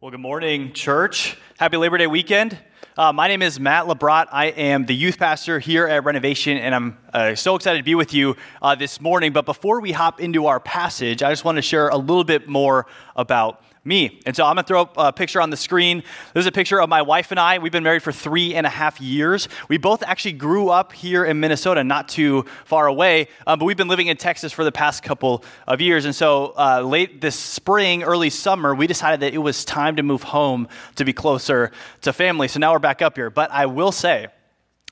Well, good morning, church. Happy Labor Day weekend. Uh, my name is Matt Labrat. I am the youth pastor here at Renovation, and I'm uh, so excited to be with you uh, this morning. But before we hop into our passage, I just want to share a little bit more about me. And so I'm going to throw up a picture on the screen. This is a picture of my wife and I. We've been married for three and a half years. We both actually grew up here in Minnesota, not too far away, um, but we've been living in Texas for the past couple of years. And so uh, late this spring, early summer, we decided that it was time to move home to be closer to family. So now we're back up here. But I will say,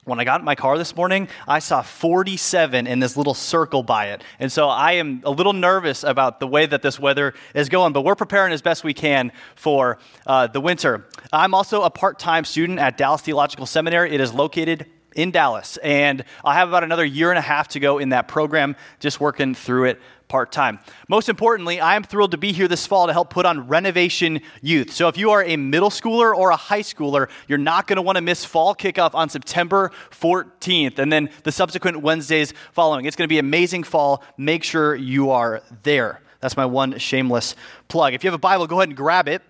when I got in my car this morning, I saw 47 in this little circle by it. And so I am a little nervous about the way that this weather is going, but we're preparing as best we can for uh, the winter. I'm also a part time student at Dallas Theological Seminary. It is located in Dallas, and I'll have about another year and a half to go in that program, just working through it part time. Most importantly, I am thrilled to be here this fall to help put on Renovation Youth. So if you are a middle schooler or a high schooler, you're not going to want to miss fall kickoff on September 14th and then the subsequent Wednesdays following. It's going to be amazing fall. Make sure you are there. That's my one shameless plug. If you have a Bible, go ahead and grab it.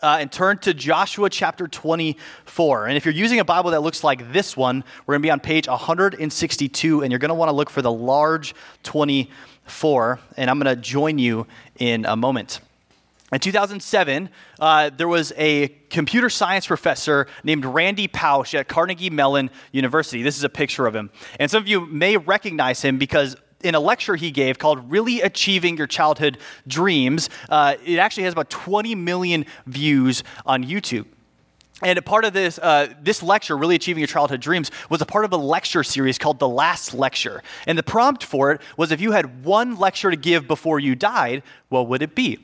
Uh, and turn to Joshua chapter 24. And if you're using a Bible that looks like this one, we're going to be on page 162, and you're going to want to look for the large 24. And I'm going to join you in a moment. In 2007, uh, there was a computer science professor named Randy Pausch at Carnegie Mellon University. This is a picture of him. And some of you may recognize him because in a lecture he gave called Really Achieving Your Childhood Dreams. Uh, it actually has about 20 million views on YouTube. And a part of this, uh, this lecture, Really Achieving Your Childhood Dreams, was a part of a lecture series called The Last Lecture. And the prompt for it was if you had one lecture to give before you died, what would it be?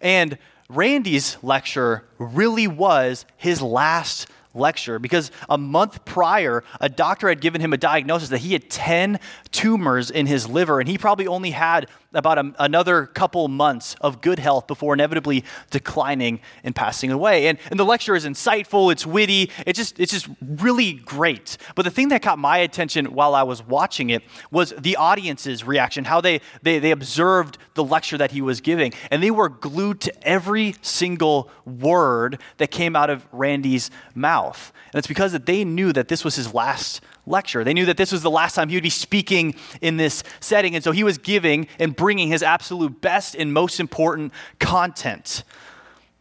And Randy's lecture really was his last lecture because a month prior, a doctor had given him a diagnosis that he had 10 tumors in his liver, and he probably only had about a, another couple months of good health before inevitably declining and passing away. And, and the lecture is insightful, it's witty, it's just, it's just really great. But the thing that caught my attention while I was watching it was the audience's reaction, how they, they, they observed the lecture that he was giving. And they were glued to every single word that came out of Randy's mouth. And it's because that they knew that this was his last lecture. They knew that this was the last time he would be speaking in this setting, and so he was giving and bringing his absolute best and most important content.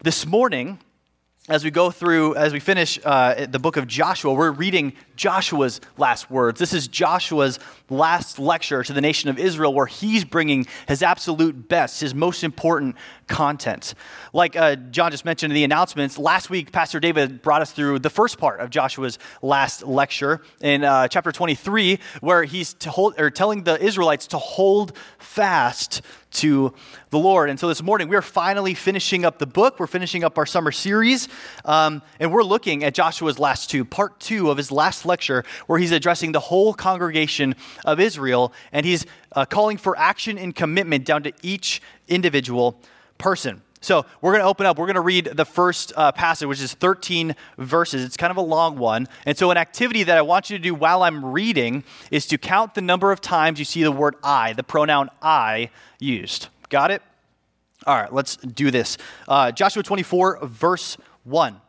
This morning, as we go through, as we finish uh, the book of Joshua, we're reading Joshua's last words. This is Joshua's last lecture to the nation of Israel, where he's bringing his absolute best, his most important content. Like uh, John just mentioned in the announcements, last week, Pastor David brought us through the first part of Joshua's last lecture in uh, chapter 23, where he's hold, telling the Israelites to hold fast to the Lord. And so this morning, we're finally finishing up the book. We're finishing up our summer series, um, and we're looking at Joshua's last two, part two of his last lecture, where he's addressing the whole congregation of Israel, and he's uh, calling for action and commitment down to each individual person. So we're going to open up. We're going to read the first uh, passage, which is 13 verses. It's kind of a long one. And so, an activity that I want you to do while I'm reading is to count the number of times you see the word I, the pronoun I, used. Got it? All right, let's do this. Uh, Joshua 24, verse 1.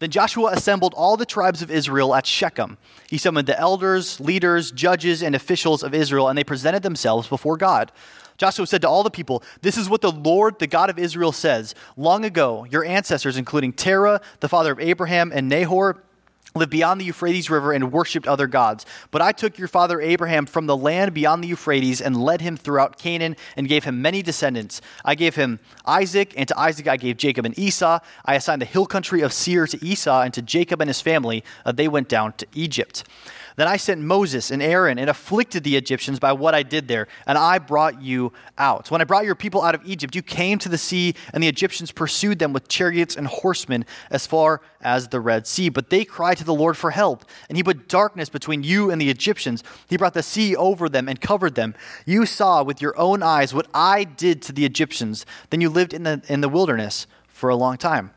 Then Joshua assembled all the tribes of Israel at Shechem. He summoned the elders, leaders, judges, and officials of Israel, and they presented themselves before God. Joshua said to all the people, This is what the Lord, the God of Israel, says. Long ago, your ancestors, including Terah, the father of Abraham, and Nahor, lived beyond the Euphrates River and worshipped other gods. But I took your father Abraham from the land beyond the Euphrates and led him throughout Canaan and gave him many descendants. I gave him Isaac, and to Isaac I gave Jacob and Esau. I assigned the hill country of Seir to Esau, and to Jacob and his family uh, they went down to Egypt. Then I sent Moses and Aaron and afflicted the Egyptians by what I did there, and I brought you out. When I brought your people out of Egypt, you came to the sea, and the Egyptians pursued them with chariots and horsemen as far as the Red Sea. But they cried to the Lord for help, and he put darkness between you and the Egyptians. He brought the sea over them and covered them. You saw with your own eyes what I did to the Egyptians. Then you lived in the, in the wilderness for a long time.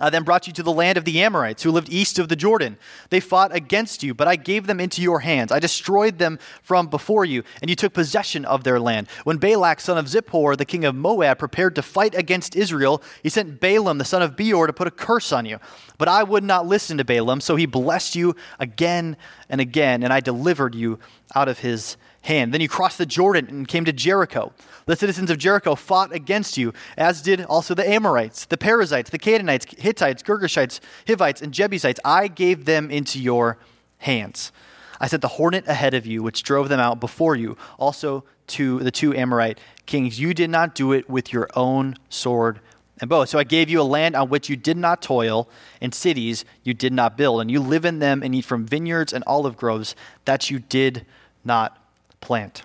I then brought you to the land of the Amorites, who lived east of the Jordan. They fought against you, but I gave them into your hands. I destroyed them from before you, and you took possession of their land. When Balak, son of Zippor, the king of Moab, prepared to fight against Israel, he sent Balaam, the son of Beor, to put a curse on you. But I would not listen to Balaam, so he blessed you again and again, and I delivered you out of his hand. Then you crossed the Jordan and came to Jericho. The citizens of Jericho fought against you, as did also the Amorites, the Perizzites, the Canaanites, Hittites, Girgashites, Hivites, and Jebusites. I gave them into your hands. I sent the hornet ahead of you, which drove them out before you, also to the two Amorite kings. You did not do it with your own sword and bow. So I gave you a land on which you did not toil, and cities you did not build, and you live in them and eat from vineyards and olive groves that you did not plant.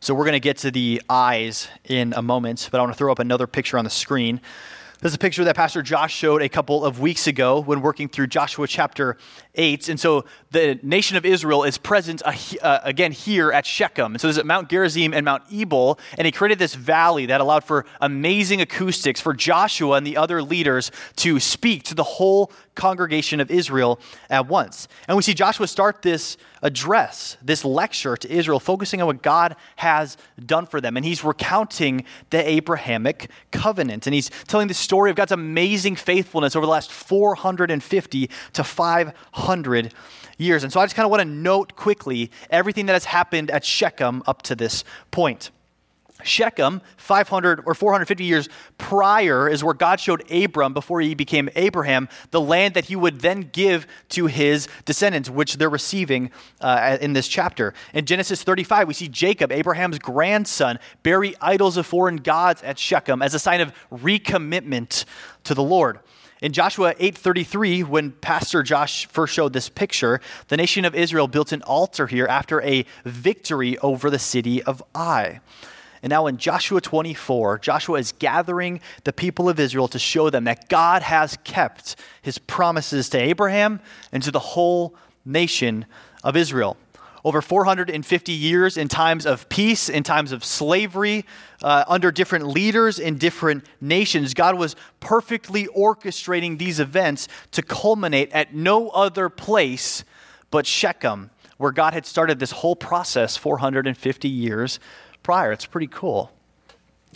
So we're going to get to the eyes in a moment, but I want to throw up another picture on the screen. This is a picture that Pastor Josh showed a couple of weeks ago when working through Joshua chapter 8. And so the nation of Israel is present uh, uh, again here at Shechem. And so there's Mount Gerizim and Mount Ebal, and he created this valley that allowed for amazing acoustics for Joshua and the other leaders to speak to the whole congregation of Israel at once. And we see Joshua start this address, this lecture to Israel, focusing on what God has done for them. And he's recounting the Abrahamic covenant. And he's telling the story of God's amazing faithfulness over the last 450 to 500 years. And so I just kind of want to note quickly everything that has happened at Shechem up to this point. Shechem, 500 or 450 years prior, is where God showed Abram, before he became Abraham, the land that he would then give to his descendants, which they're receiving uh, in this chapter. In Genesis 35, we see Jacob, Abraham's grandson, bury idols of foreign gods at Shechem as a sign of recommitment to the Lord. In Joshua 8:33, when Pastor Josh first showed this picture, the nation of Israel built an altar here after a victory over the city of Ai. And now in Joshua 24, Joshua is gathering the people of Israel to show them that God has kept his promises to Abraham and to the whole nation of Israel. Over 450 years in times of peace, in times of slavery, uh, under different leaders in different nations, God was perfectly orchestrating these events to culminate at no other place but Shechem, where God had started this whole process 450 years prior. It's pretty cool.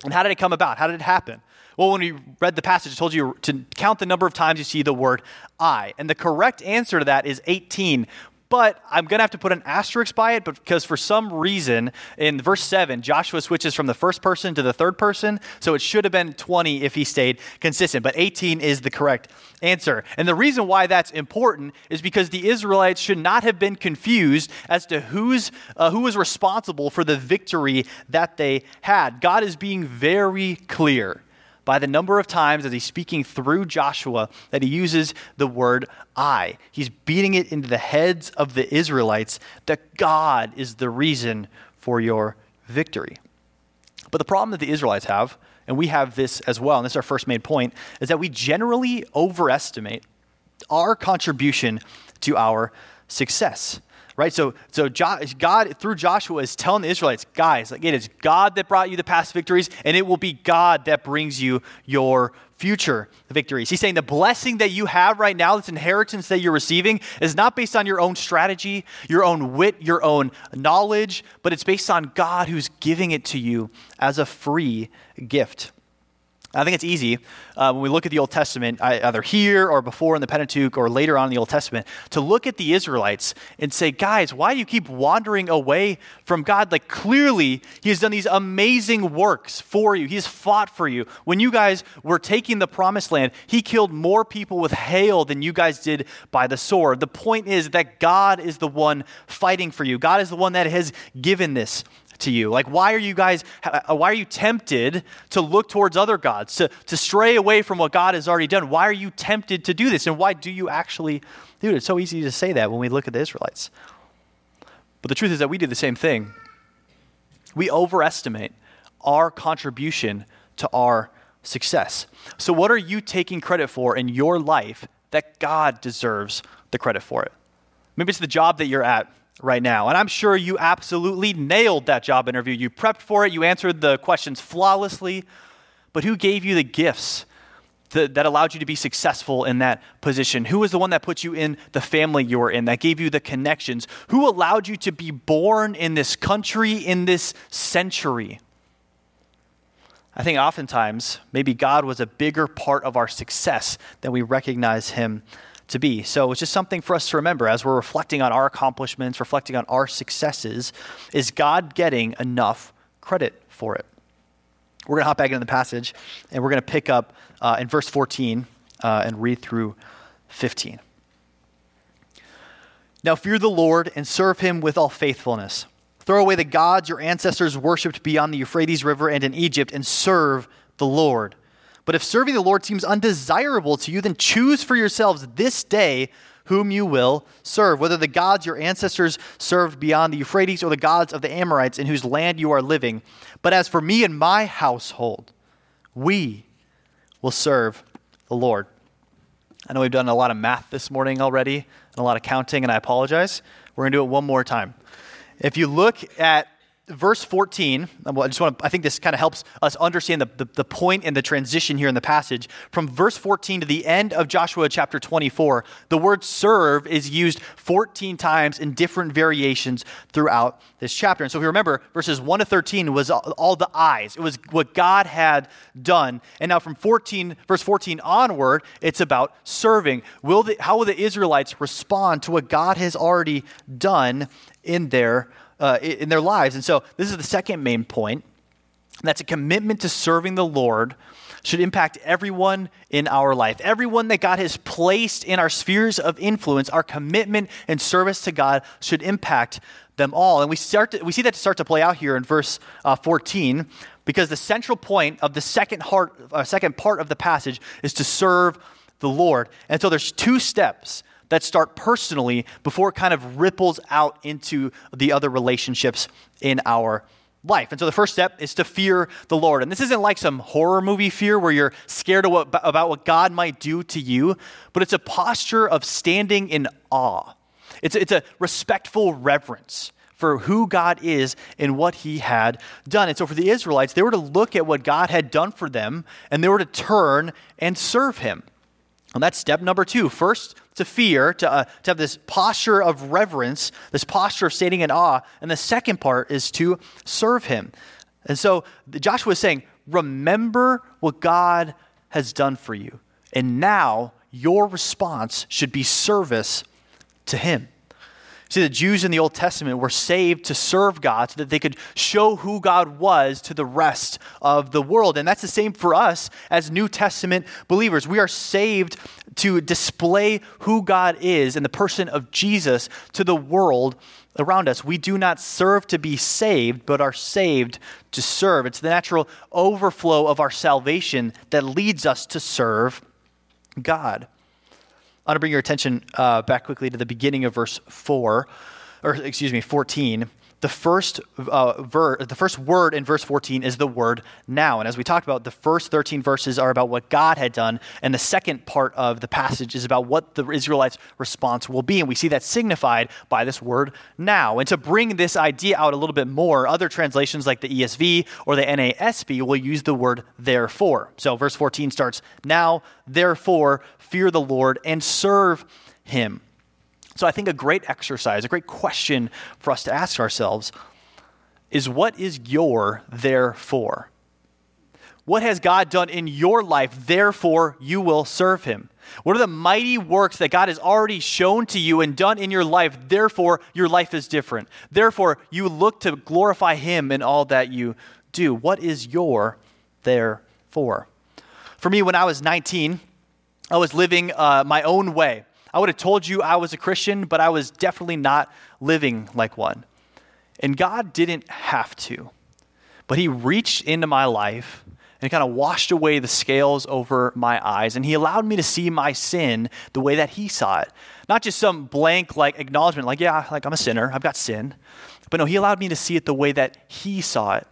And how did it come about? How did it happen? Well, when we read the passage, I told you to count the number of times you see the word I. And the correct answer to that is 18, but I'm going to have to put an asterisk by it because for some reason in verse 7, Joshua switches from the first person to the third person. So it should have been 20 if he stayed consistent. But 18 is the correct answer. And the reason why that's important is because the Israelites should not have been confused as to who's, uh, who was responsible for the victory that they had. God is being very clear by the number of times as he's speaking through Joshua that he uses the word I. He's beating it into the heads of the Israelites that God is the reason for your victory. But the problem that the Israelites have, and we have this as well, and this is our first main point, is that we generally overestimate our contribution to our success right? So, so God, through Joshua, is telling the Israelites, guys, like it is God that brought you the past victories, and it will be God that brings you your future victories. He's saying the blessing that you have right now, this inheritance that you're receiving, is not based on your own strategy, your own wit, your own knowledge, but it's based on God who's giving it to you as a free gift. I think it's easy uh, when we look at the Old Testament, either here or before in the Pentateuch or later on in the Old Testament, to look at the Israelites and say, guys, why do you keep wandering away from God? Like, clearly, He has done these amazing works for you. He's fought for you. When you guys were taking the promised land, He killed more people with hail than you guys did by the sword. The point is that God is the one fighting for you, God is the one that has given this to you? Like, why are you guys, uh, why are you tempted to look towards other gods, to, to stray away from what God has already done? Why are you tempted to do this? And why do you actually do it? It's so easy to say that when we look at the Israelites. But the truth is that we do the same thing. We overestimate our contribution to our success. So, what are you taking credit for in your life that God deserves the credit for it? Maybe it's the job that you're at right now. And I'm sure you absolutely nailed that job interview. You prepped for it, you answered the questions flawlessly. But who gave you the gifts th- that allowed you to be successful in that position? Who was the one that put you in the family you were in, that gave you the connections? Who allowed you to be born in this country, in this century? I think oftentimes maybe God was a bigger part of our success than we recognize Him to be. So it's just something for us to remember as we're reflecting on our accomplishments, reflecting on our successes. Is God getting enough credit for it? We're going to hop back into the passage and we're going to pick up uh, in verse 14 uh, and read through 15. Now fear the Lord and serve him with all faithfulness. Throw away the gods your ancestors worshipped beyond the Euphrates River and in Egypt and serve the Lord. But if serving the Lord seems undesirable to you, then choose for yourselves this day whom you will serve, whether the gods your ancestors served beyond the Euphrates or the gods of the Amorites in whose land you are living. But as for me and my household, we will serve the Lord. I know we've done a lot of math this morning already and a lot of counting, and I apologize. We're going to do it one more time. If you look at verse 14, uh, well, I just want to, I think this kind of helps us understand the, the, the, point and the transition here in the passage. From verse 14 to the end of Joshua chapter 24, the word serve is used 14 times in different variations throughout this chapter. And so if you remember, verses 1 to 13 was all, the eyes. It was what God had done. And now from 14, verse 14 onward, it's about serving. Will the, how will the Israelites respond to what God has already done in their uh, in their lives. And so this is the second main point. That's a commitment to serving the Lord should impact everyone in our life. Everyone that God has placed in our spheres of influence, our commitment and service to God should impact them all. And we, start to, we see that to start to play out here in verse uh, 14 because the central point of the second, heart, uh, second part of the passage is to serve the Lord. And so there's two steps that start personally before it kind of ripples out into the other relationships in our life. And so the first step is to fear the Lord. And this isn't like some horror movie fear where you're scared what, about what God might do to you, but it's a posture of standing in awe. It's, it's a respectful reverence for who God is and what he had done. And so for the Israelites, they were to look at what God had done for them and they were to turn and serve him. And that's step number two. First, to fear, to, uh, to have this posture of reverence, this posture of standing in awe. And the second part is to serve him. And so Joshua is saying, remember what God has done for you. And now your response should be service to him. See, the Jews in the Old Testament were saved to serve God so that they could show who God was to the rest of the world. And that's the same for us as New Testament believers. We are saved to display who God is in the person of Jesus to the world around us. We do not serve to be saved, but are saved to serve. It's the natural overflow of our salvation that leads us to serve God. I want to bring your attention uh, back quickly to the beginning of verse 4, or excuse me, 14 the first, uh, ver- the first word in verse 14 is the word now. And as we talked about, the first 13 verses are about what God had done, and the second part of the passage is about what the Israelites' response will be. And we see that signified by this word now. And to bring this idea out a little bit more, other translations like the ESV or the NASB will use the word therefore. So verse 14 starts, Now, therefore, fear the Lord and serve him. So I think a great exercise, a great question for us to ask ourselves is what is your therefore? What has God done in your life? Therefore, you will serve him. What are the mighty works that God has already shown to you and done in your life? Therefore, your life is different. Therefore, you look to glorify him in all that you do. What is your therefore? For me, when I was 19, I was living uh, my own way. I would have told you I was a Christian, but I was definitely not living like one. And God didn't have to, but He reached into my life and kind of washed away the scales over my eyes. And He allowed me to see my sin the way that He saw it. Not just some blank like acknowledgement, like, yeah, like I'm a sinner, I've got sin. But no, He allowed me to see it the way that He saw it.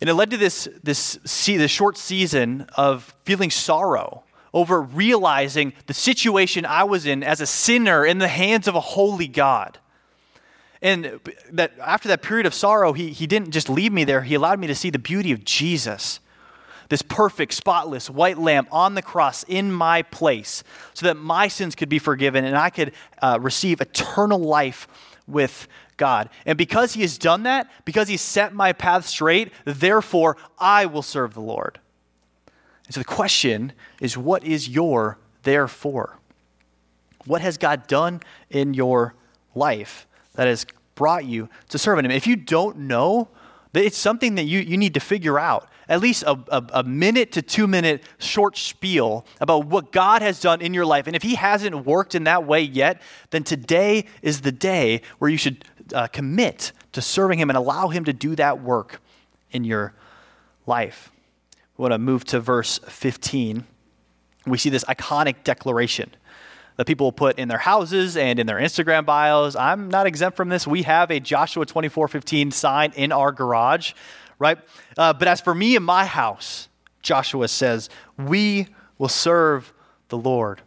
And it led to this, this, see, this short season of feeling sorrow over realizing the situation I was in as a sinner in the hands of a holy God. And that after that period of sorrow, he, he didn't just leave me there, he allowed me to see the beauty of Jesus. this perfect, spotless, white lamb on the cross in my place so that my sins could be forgiven and I could uh, receive eternal life with God. And because he has done that, because he set my path straight, therefore I will serve the Lord. And so the question is what is your therefore? What has God done in your life that has brought you to serve Him? If you don't know, it's something that you, you need to figure out. At least a, a, a, minute to two minute short spiel about what God has done in your life. And if He hasn't worked in that way yet, then today is the day where you should uh, commit to serving Him and allow Him to do that work in your life. We want to move to verse 15. We see this iconic declaration that people put in their houses and in their Instagram bios. I'm not exempt from this. We have a Joshua 24:15 sign in our garage, right? Uh, but as for me and my house, Joshua says, we will serve the Lord.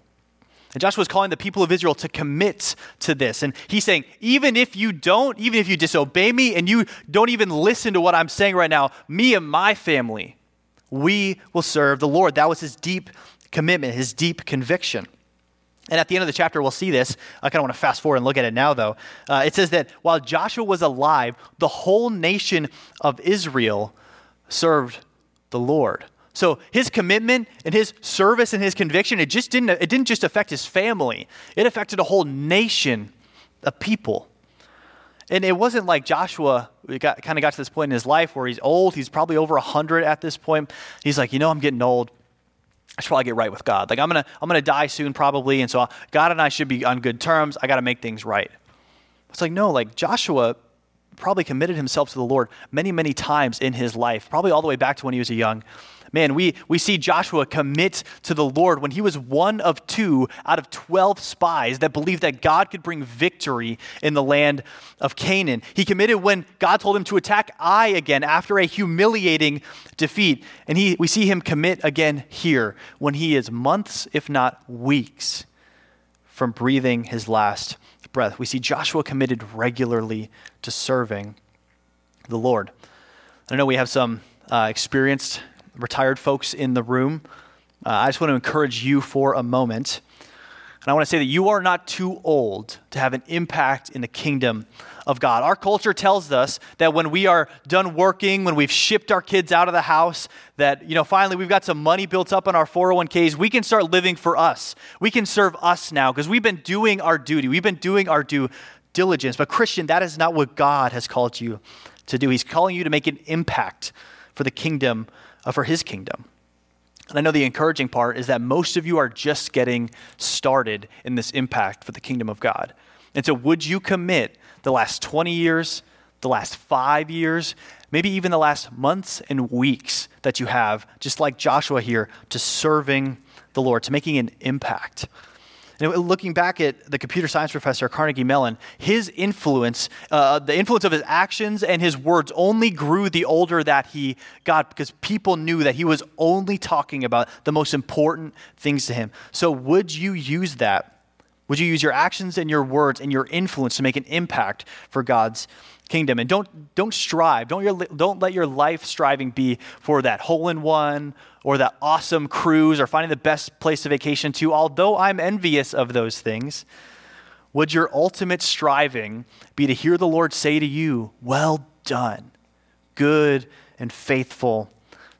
And Joshua is calling the people of Israel to commit to this. And he's saying, even if you don't, even if you disobey me and you don't even listen to what I'm saying right now, me and my family, we will serve the Lord. That was his deep commitment, his deep conviction. And at the end of the chapter, we'll see this. I kind of want to fast forward and look at it now, though. Uh, it says that while Joshua was alive, the whole nation of Israel served the Lord. So his commitment and his service and his conviction, it just didn't, it didn't just affect his family, it affected a whole nation of people. And it wasn't like Joshua got, kind of got to this point in his life where he's old. He's probably over 100 at this point. He's like, you know, I'm getting old. I should probably get right with God. Like I'm gonna I'm gonna die soon probably, and so God and I should be on good terms. I got to make things right. It's like no, like Joshua probably committed himself to the Lord many many times in his life, probably all the way back to when he was a young Man, we, we see Joshua commit to the Lord when he was one of two out of 12 spies that believed that God could bring victory in the land of Canaan. He committed when God told him to attack Ai again after a humiliating defeat. And he, we see him commit again here when he is months, if not weeks, from breathing his last breath. We see Joshua committed regularly to serving the Lord. I know we have some uh, experienced retired folks in the room, uh, I just want to encourage you for a moment. And I want to say that you are not too old to have an impact in the kingdom of God. Our culture tells us that when we are done working, when we've shipped our kids out of the house, that, you know, finally we've got some money built up on our 401ks, we can start living for us. We can serve us now because we've been doing our duty. We've been doing our due diligence. But, Christian, that is not what God has called you to do. He's calling you to make an impact for the kingdom Uh, for his kingdom. And I know the encouraging part is that most of you are just getting started in this impact for the kingdom of God. And so, would you commit the last 20 years, the last five years, maybe even the last months and weeks that you have, just like Joshua here, to serving the Lord, to making an impact? And looking back at the computer science professor, Carnegie Mellon, his influence, uh, the influence of his actions and his words only grew the older that he got because people knew that he was only talking about the most important things to him. So, would you use that? Would you use your actions and your words and your influence to make an impact for God's kingdom? And don't, don't strive, don't, your, don't let your life striving be for that hole in one or that awesome cruise or finding the best place to vacation to, although I'm envious of those things, would your ultimate striving be to hear the Lord say to you, Well done, good and faithful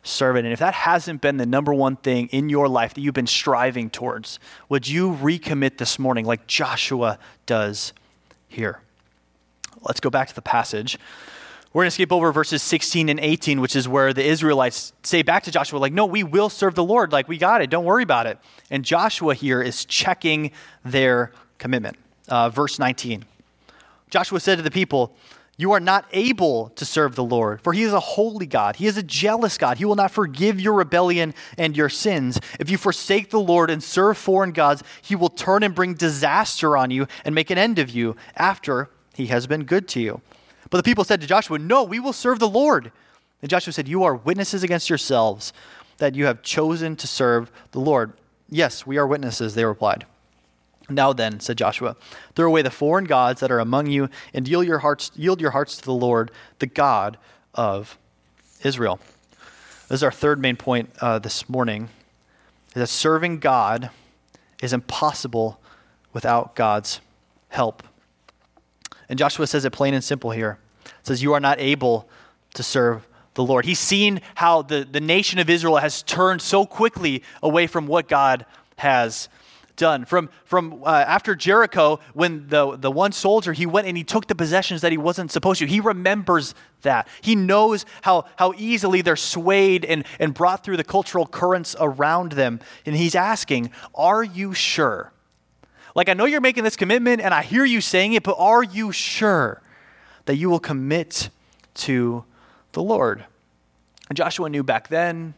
servant? And if that hasn't been the number one thing in your life that you've been striving towards, would you recommit this morning like Joshua does here? Let's go back to the passage. We're going to skip over verses 16 and 18, which is where the Israelites say back to Joshua, like, no, we will serve the Lord. Like, we got it. Don't worry about it. And Joshua here is checking their commitment. Uh, verse 19. Joshua said to the people, You are not able to serve the Lord, for he is a holy God. He is a jealous God. He will not forgive your rebellion and your sins. If you forsake the Lord and serve foreign gods, he will turn and bring disaster on you and make an end of you after he has been good to you. But the people said to Joshua, No, we will serve the Lord. And Joshua said, You are witnesses against yourselves that you have chosen to serve the Lord. Yes, we are witnesses, they replied. Now then, said Joshua, throw away the foreign gods that are among you and yield your hearts, yield your hearts to the Lord, the God of Israel. This is our third main point uh, this morning that serving God is impossible without God's help. And Joshua says it plain and simple here. It says, You are not able to serve the Lord. He's seen how the, the nation of Israel has turned so quickly away from what God has done. From, from uh, after Jericho, when the, the one soldier, he went and he took the possessions that he wasn't supposed to. He remembers that. He knows how, how easily they're swayed and, and brought through the cultural currents around them. And he's asking, Are you sure? Like, I know you're making this commitment and I hear you saying it, but are you sure that you will commit to the Lord? And Joshua knew back then,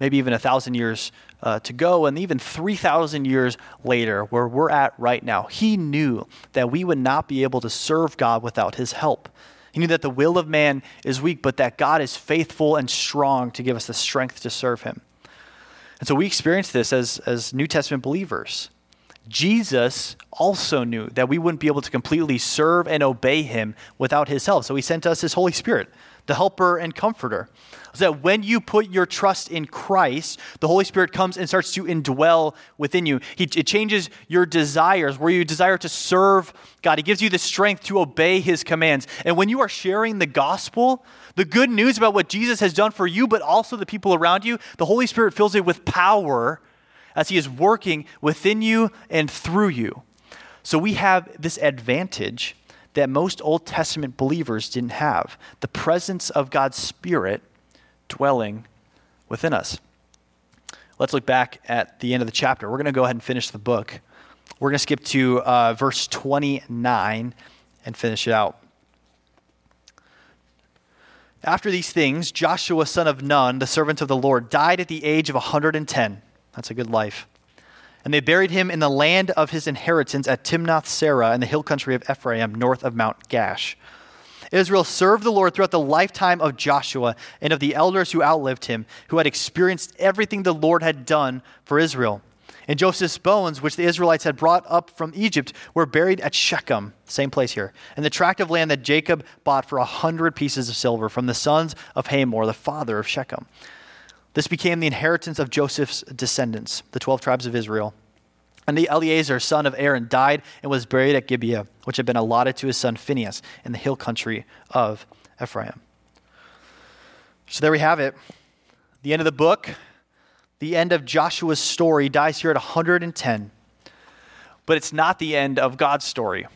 maybe even a thousand years uh, to go, and even 3,000 years later, where we're at right now, he knew that we would not be able to serve God without his help. He knew that the will of man is weak, but that God is faithful and strong to give us the strength to serve him. And so we experience this as, as New Testament believers. Jesus also knew that we wouldn't be able to completely serve and obey him without his help. So he sent us his Holy Spirit, the helper and comforter. So that when you put your trust in Christ, the Holy Spirit comes and starts to indwell within you. He, it changes your desires, where you desire to serve God. He gives you the strength to obey his commands. And when you are sharing the gospel, the good news about what Jesus has done for you, but also the people around you, the Holy Spirit fills it with power as He is working within you and through you. So we have this advantage that most Old Testament believers didn't have the presence of God's Spirit dwelling within us. Let's look back at the end of the chapter. We're going to go ahead and finish the book. We're going to skip to uh, verse 29 and finish it out. After these things, Joshua, son of Nun, the servant of the Lord, died at the age of 110. That's a good life. And they buried him in the land of his inheritance at Timnath Serah in the hill country of Ephraim, north of Mount Gaash. Israel served the Lord throughout the lifetime of Joshua and of the elders who outlived him, who had experienced everything the Lord had done for Israel. And Joseph's bones, which the Israelites had brought up from Egypt, were buried at Shechem, same place here, in the tract of land that Jacob bought for a hundred pieces of silver from the sons of Hamor, the father of Shechem. This became the inheritance of Joseph's descendants, the 12 tribes of Israel. And the Eleazar, son of Aaron, died and was buried at Gibeah, which had been allotted to his son Phinehas in the hill country of Ephraim. So there we have it. The end of the book, the end of Joshua's story dies here at 110. But it's not the end of God's story.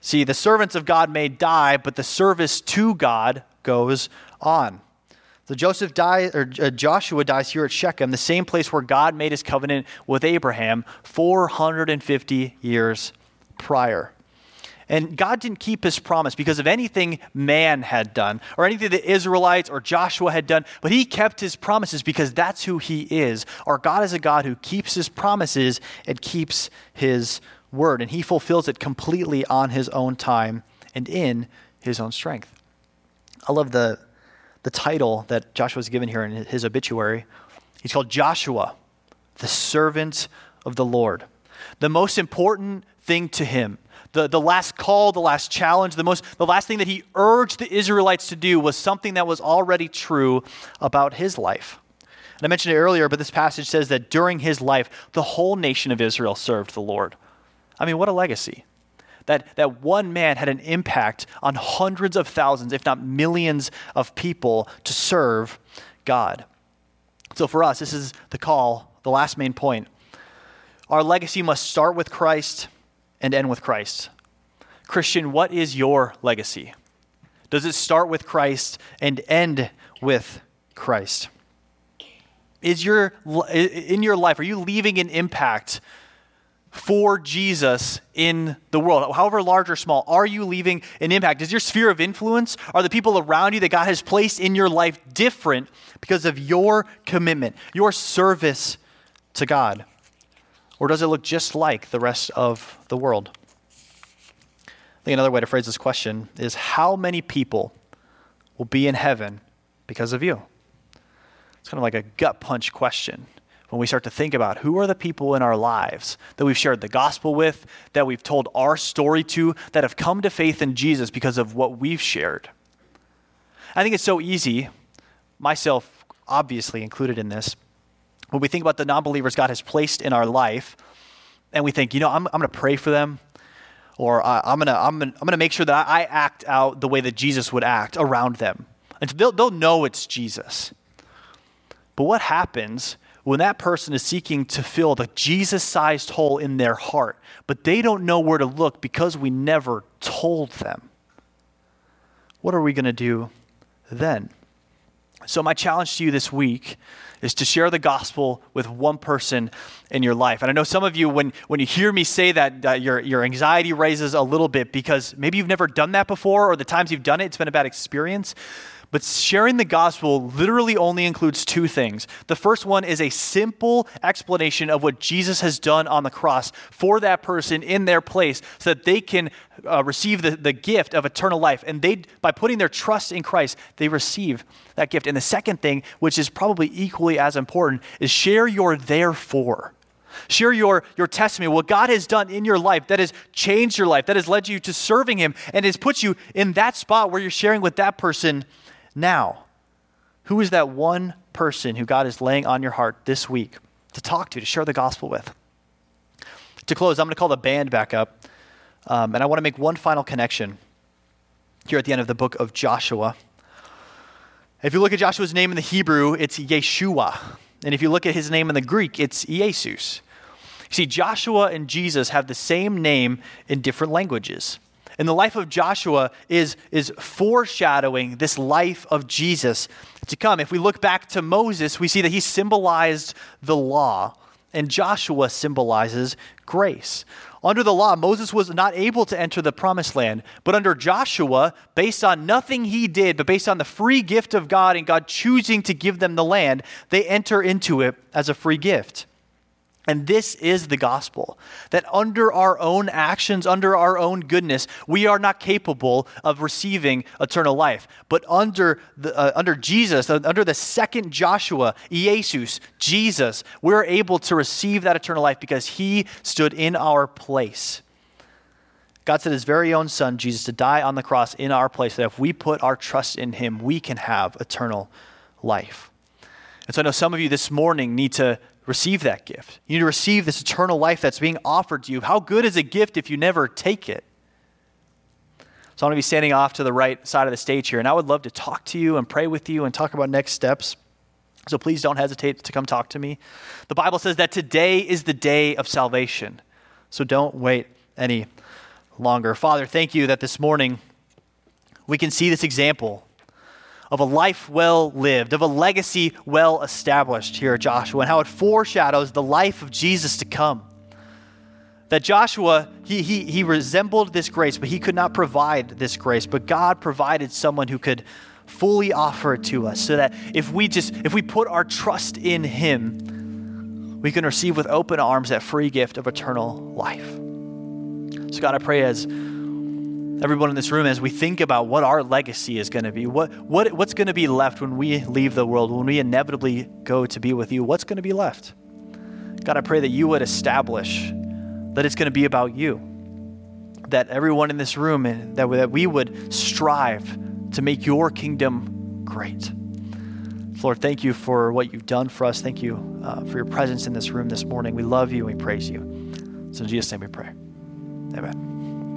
See, the servants of God may die, but the service to God goes on. So Joseph dies, or uh, Joshua dies here at Shechem, the same place where God made his covenant with Abraham 450 years prior. And God didn't keep his promise because of anything man had done or anything the Israelites or Joshua had done, but he kept his promises because that's who he is. Our God is a God who keeps his promises and keeps his word, and he fulfills it completely on his own time and in his own strength. I love the the title that Joshua is given here in his obituary. He's called Joshua, the servant of the Lord. The most important thing to him, the, the last call, the last challenge, the, most, the last thing that he urged the Israelites to do was something that was already true about his life. And I mentioned it earlier, but this passage says that during his life, the whole nation of Israel served the Lord. I mean, what a legacy that, that one man had an impact on hundreds of thousands, if not millions of people to serve God. So for us, this is the call, the last main point. Our legacy must start with Christ and end with Christ. Christian, what is your legacy? Does it start with Christ and end with Christ? Is your in your life are you leaving an impact for Jesus in the world, however large or small? Are you leaving an impact? Is your sphere of influence, are the people around you that God has placed in your life different because of your commitment, your service to God? Or does it look just like the rest of the world? I think another way to phrase this question is how many people will be in heaven because of you? It's kind of like a gut punch question when we start to think about who are the people in our lives that we've shared the gospel with, that we've told our story to, that have come to faith in Jesus because of what we've shared. I think it's so easy, myself obviously included in this. When we think about the non believers God has placed in our life, and we think, you know, I'm, I'm going to pray for them, or uh, I'm going to I'm gonna, I'm gonna make sure that I act out the way that Jesus would act around them. And they'll, they'll know it's Jesus. But what happens when that person is seeking to fill the Jesus sized hole in their heart, but they don't know where to look because we never told them? What are we going to do then? So, my challenge to you this week is to share the gospel with one person in your life. And I know some of you, when, when you hear me say that, uh, your, your anxiety raises a little bit because maybe you've never done that before, or the times you've done it, it's been a bad experience. But sharing the gospel literally only includes two things. The first one is a simple explanation of what Jesus has done on the cross for that person in their place so that they can uh, receive the, the gift of eternal life. And they, by putting their trust in Christ, they receive that gift. And the second thing, which is probably equally as important, is share your therefore. Share your, your testimony, what God has done in your life that has changed your life, that has led you to serving Him, and has put you in that spot where you're sharing with that person now. Who is that one person who God is laying on your heart this week to talk to, to share the gospel with? To close, I'm going to call the band back up, um, and I want to make one final connection here at the end of the book of Joshua. If you look at Joshua's name in the Hebrew, it's Yeshua. And if you look at his name in the Greek, it's Jesus. See, Joshua and Jesus have the same name in different languages. And the life of Joshua is, is foreshadowing this life of Jesus to come. If we look back to Moses, we see that he symbolized the law, and Joshua symbolizes grace. Under the law, Moses was not able to enter the promised land. But under Joshua, based on nothing he did, but based on the free gift of God and God choosing to give them the land, they enter into it as a free gift. And this is the gospel that under our own actions, under our own goodness, we are not capable of receiving eternal life. But under, the, uh, under Jesus, uh, under the second Joshua, Jesus, Jesus, we're able to receive that eternal life because he stood in our place. God sent his very own son, Jesus, to die on the cross in our place, that if we put our trust in him, we can have eternal life. And so I know some of you this morning need to receive that gift. You need to receive this eternal life that's being offered to you. How good is a gift if you never take it? So I'm going to be standing off to the right side of the stage here, and I would love to talk to you and pray with you and talk about next steps. So please don't hesitate to come talk to me. The Bible says that today is the day of salvation. So don't wait any longer. Father, thank you that this morning we can see this example of a life well lived, of a legacy well established here at Joshua, and how it foreshadows the life of Jesus to come. That Joshua, he, he, he resembled this grace, but he could not provide this grace, but God provided someone who could fully offer it to us so that if we just if we put our trust in him we can receive with open arms that free gift of eternal life so god i pray as everyone in this room as we think about what our legacy is going to be. What, what, what's going to be left when we leave the world, when we inevitably go to be with you? What's going to be left? God, I pray that you would establish that it's going to be about you. That everyone in this room, that, that we would strive to make your kingdom great. Lord, thank you for what you've done for us. Thank you uh, for your presence in this room this morning. We love you and we praise you. So in Jesus' name we pray. Amen.